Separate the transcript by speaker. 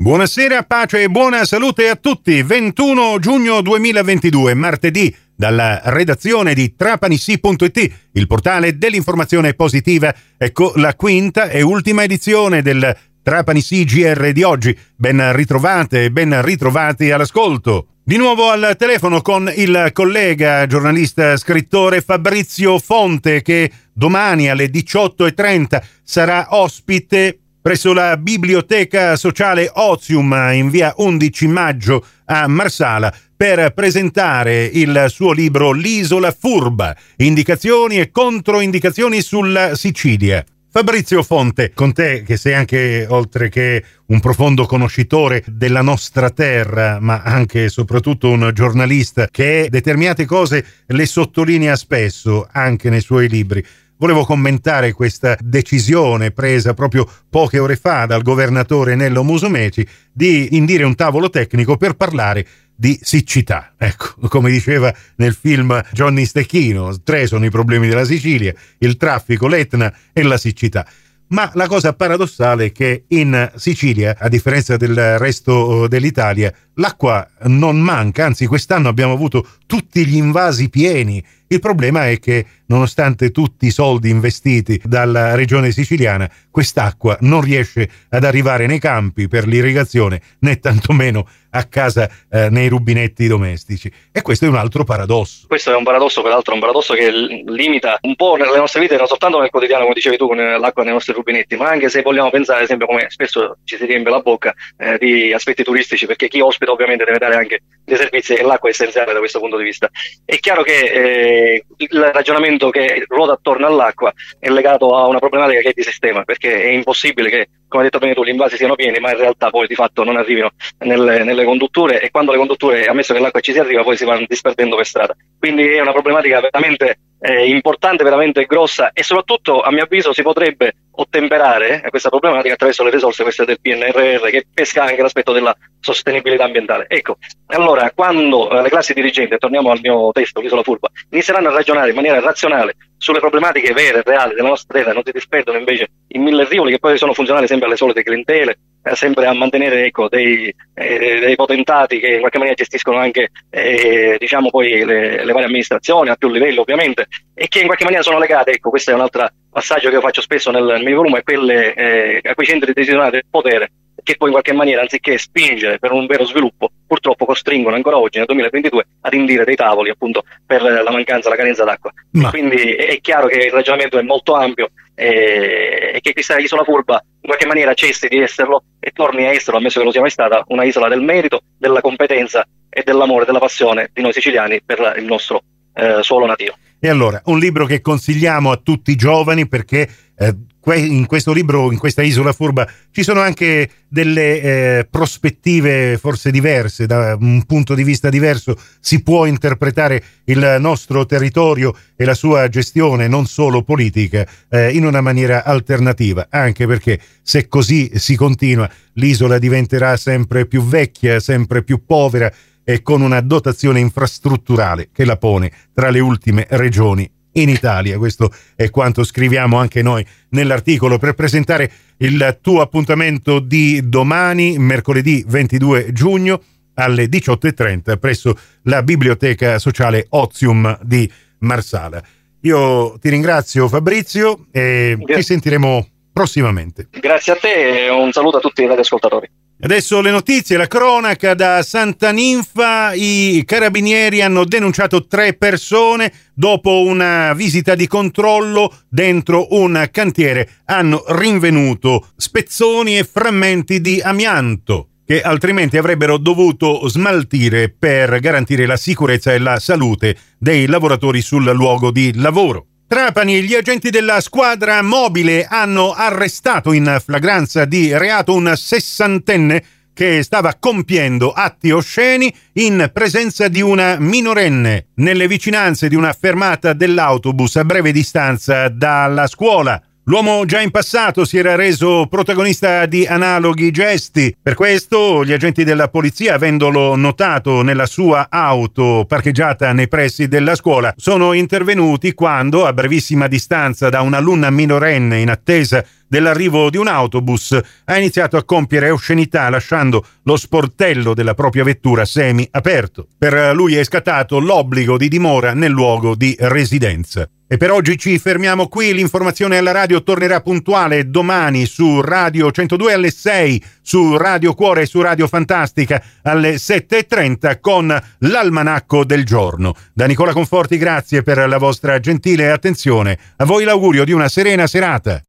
Speaker 1: Buonasera, pace e buona salute a tutti. 21 giugno 2022, martedì, dalla redazione di trapanissi.it, il portale dell'informazione positiva. Ecco la quinta e ultima edizione del Trapani GR di oggi. Ben ritrovate e ben ritrovati all'ascolto. Di nuovo al telefono con il collega giornalista scrittore Fabrizio Fonte che domani alle 18.30 sarà ospite presso la Biblioteca Sociale Ozium in via 11 maggio a Marsala per presentare il suo libro L'isola furba, indicazioni e controindicazioni sulla Sicilia. Fabrizio Fonte, con te che sei anche, oltre che un profondo conoscitore della nostra terra, ma anche e soprattutto un giornalista che determinate cose le sottolinea spesso anche nei suoi libri. Volevo commentare questa decisione presa proprio poche ore fa dal governatore Nello Musumeci di indire un tavolo tecnico per parlare di siccità. Ecco, come diceva nel film Johnny Stecchino, tre sono i problemi della Sicilia, il traffico, l'Etna e la siccità. Ma la cosa paradossale è che in Sicilia, a differenza del resto dell'Italia, l'acqua non manca, anzi quest'anno abbiamo avuto tutti gli invasi pieni il problema è che, nonostante tutti i soldi investiti dalla regione siciliana, quest'acqua non riesce ad arrivare nei campi per l'irrigazione né tantomeno a casa eh, nei rubinetti domestici. E questo è un altro paradosso.
Speaker 2: Questo è un paradosso, peraltro, un paradosso che limita un po' nelle nostre vite, non soltanto nel quotidiano, come dicevi tu, con l'acqua nei nostri rubinetti, ma anche se vogliamo pensare, esempio, come spesso ci si riempie la bocca eh, di aspetti turistici, perché chi ospita ovviamente deve dare anche dei servizi e l'acqua è essenziale da questo punto di vista. È chiaro che eh, il ragionamento che ruota attorno all'acqua è legato a una problematica che è di sistema, perché è impossibile che, come hai detto bene tu, gli invasi siano pieni, ma in realtà poi di fatto non arrivino nelle, nelle condutture e quando le condutture, ammesso che l'acqua ci si arriva, poi si vanno disperdendo per strada. Quindi è una problematica veramente eh, importante, veramente grossa e soprattutto a mio avviso si potrebbe ottemperare a questa problematica attraverso le risorse queste del PNRR che pesca anche l'aspetto della sostenibilità ambientale. Ecco, allora quando eh, le classi dirigenti, torniamo al mio testo, l'isola furba, inizieranno a ragionare in maniera razionale sulle problematiche vere e reali della nostra terra, non si disperdono invece in mille rivoli che poi sono funzionali sempre alle solite clientele, eh, sempre a mantenere ecco, dei, eh, dei, potentati che in qualche maniera gestiscono anche eh, diciamo poi le, le, varie amministrazioni a più livello ovviamente e che in qualche maniera sono legate, ecco questo è un altro passaggio che io faccio spesso nel, nel mio volume, a, quelle, eh, a quei centri decisionali del potere che poi in qualche maniera, anziché spingere per un vero sviluppo, purtroppo costringono ancora oggi, nel 2022, ad indire dei tavoli appunto per la mancanza, la carenza d'acqua. Ma... Quindi è chiaro che il ragionamento è molto ampio e, e che questa isola furba in qualche maniera cessi di esserlo e torni a esserlo, ammesso che lo sia mai stata, una isola del merito, della competenza e dell'amore, della passione di noi siciliani per il nostro eh, suolo nativo.
Speaker 1: E allora, un libro che consigliamo a tutti i giovani perché eh, in questo libro, in questa isola furba, ci sono anche delle eh, prospettive forse diverse, da un punto di vista diverso. Si può interpretare il nostro territorio e la sua gestione, non solo politica, eh, in una maniera alternativa, anche perché se così si continua l'isola diventerà sempre più vecchia, sempre più povera e con una dotazione infrastrutturale che la pone tra le ultime regioni in Italia. Questo è quanto scriviamo anche noi nell'articolo per presentare il tuo appuntamento di domani, mercoledì 22 giugno alle 18.30 presso la Biblioteca Sociale Ozium di Marsala. Io ti ringrazio Fabrizio e Grazie. ci sentiremo prossimamente.
Speaker 2: Grazie a te e un saluto a tutti gli ascoltatori.
Speaker 1: Adesso le notizie, la cronaca da Santa Ninfa, i carabinieri hanno denunciato tre persone dopo una visita di controllo dentro un cantiere, hanno rinvenuto spezzoni e frammenti di amianto che altrimenti avrebbero dovuto smaltire per garantire la sicurezza e la salute dei lavoratori sul luogo di lavoro. Trapani, gli agenti della squadra mobile hanno arrestato in flagranza di reato un sessantenne che stava compiendo atti osceni in presenza di una minorenne nelle vicinanze di una fermata dell'autobus a breve distanza dalla scuola. L'uomo già in passato si era reso protagonista di analoghi gesti. Per questo gli agenti della polizia, avendolo notato nella sua auto parcheggiata nei pressi della scuola, sono intervenuti quando, a brevissima distanza da un'alunna minorenne in attesa dell'arrivo di un autobus, ha iniziato a compiere oscenità lasciando lo sportello della propria vettura semi aperto. Per lui è scattato l'obbligo di dimora nel luogo di residenza. E per oggi ci fermiamo qui, l'informazione alla radio tornerà puntuale domani su Radio 102 alle 6, su Radio Cuore e su Radio Fantastica alle 7.30 con l'almanacco del giorno. Da Nicola Conforti grazie per la vostra gentile attenzione, a voi l'augurio di una serena serata.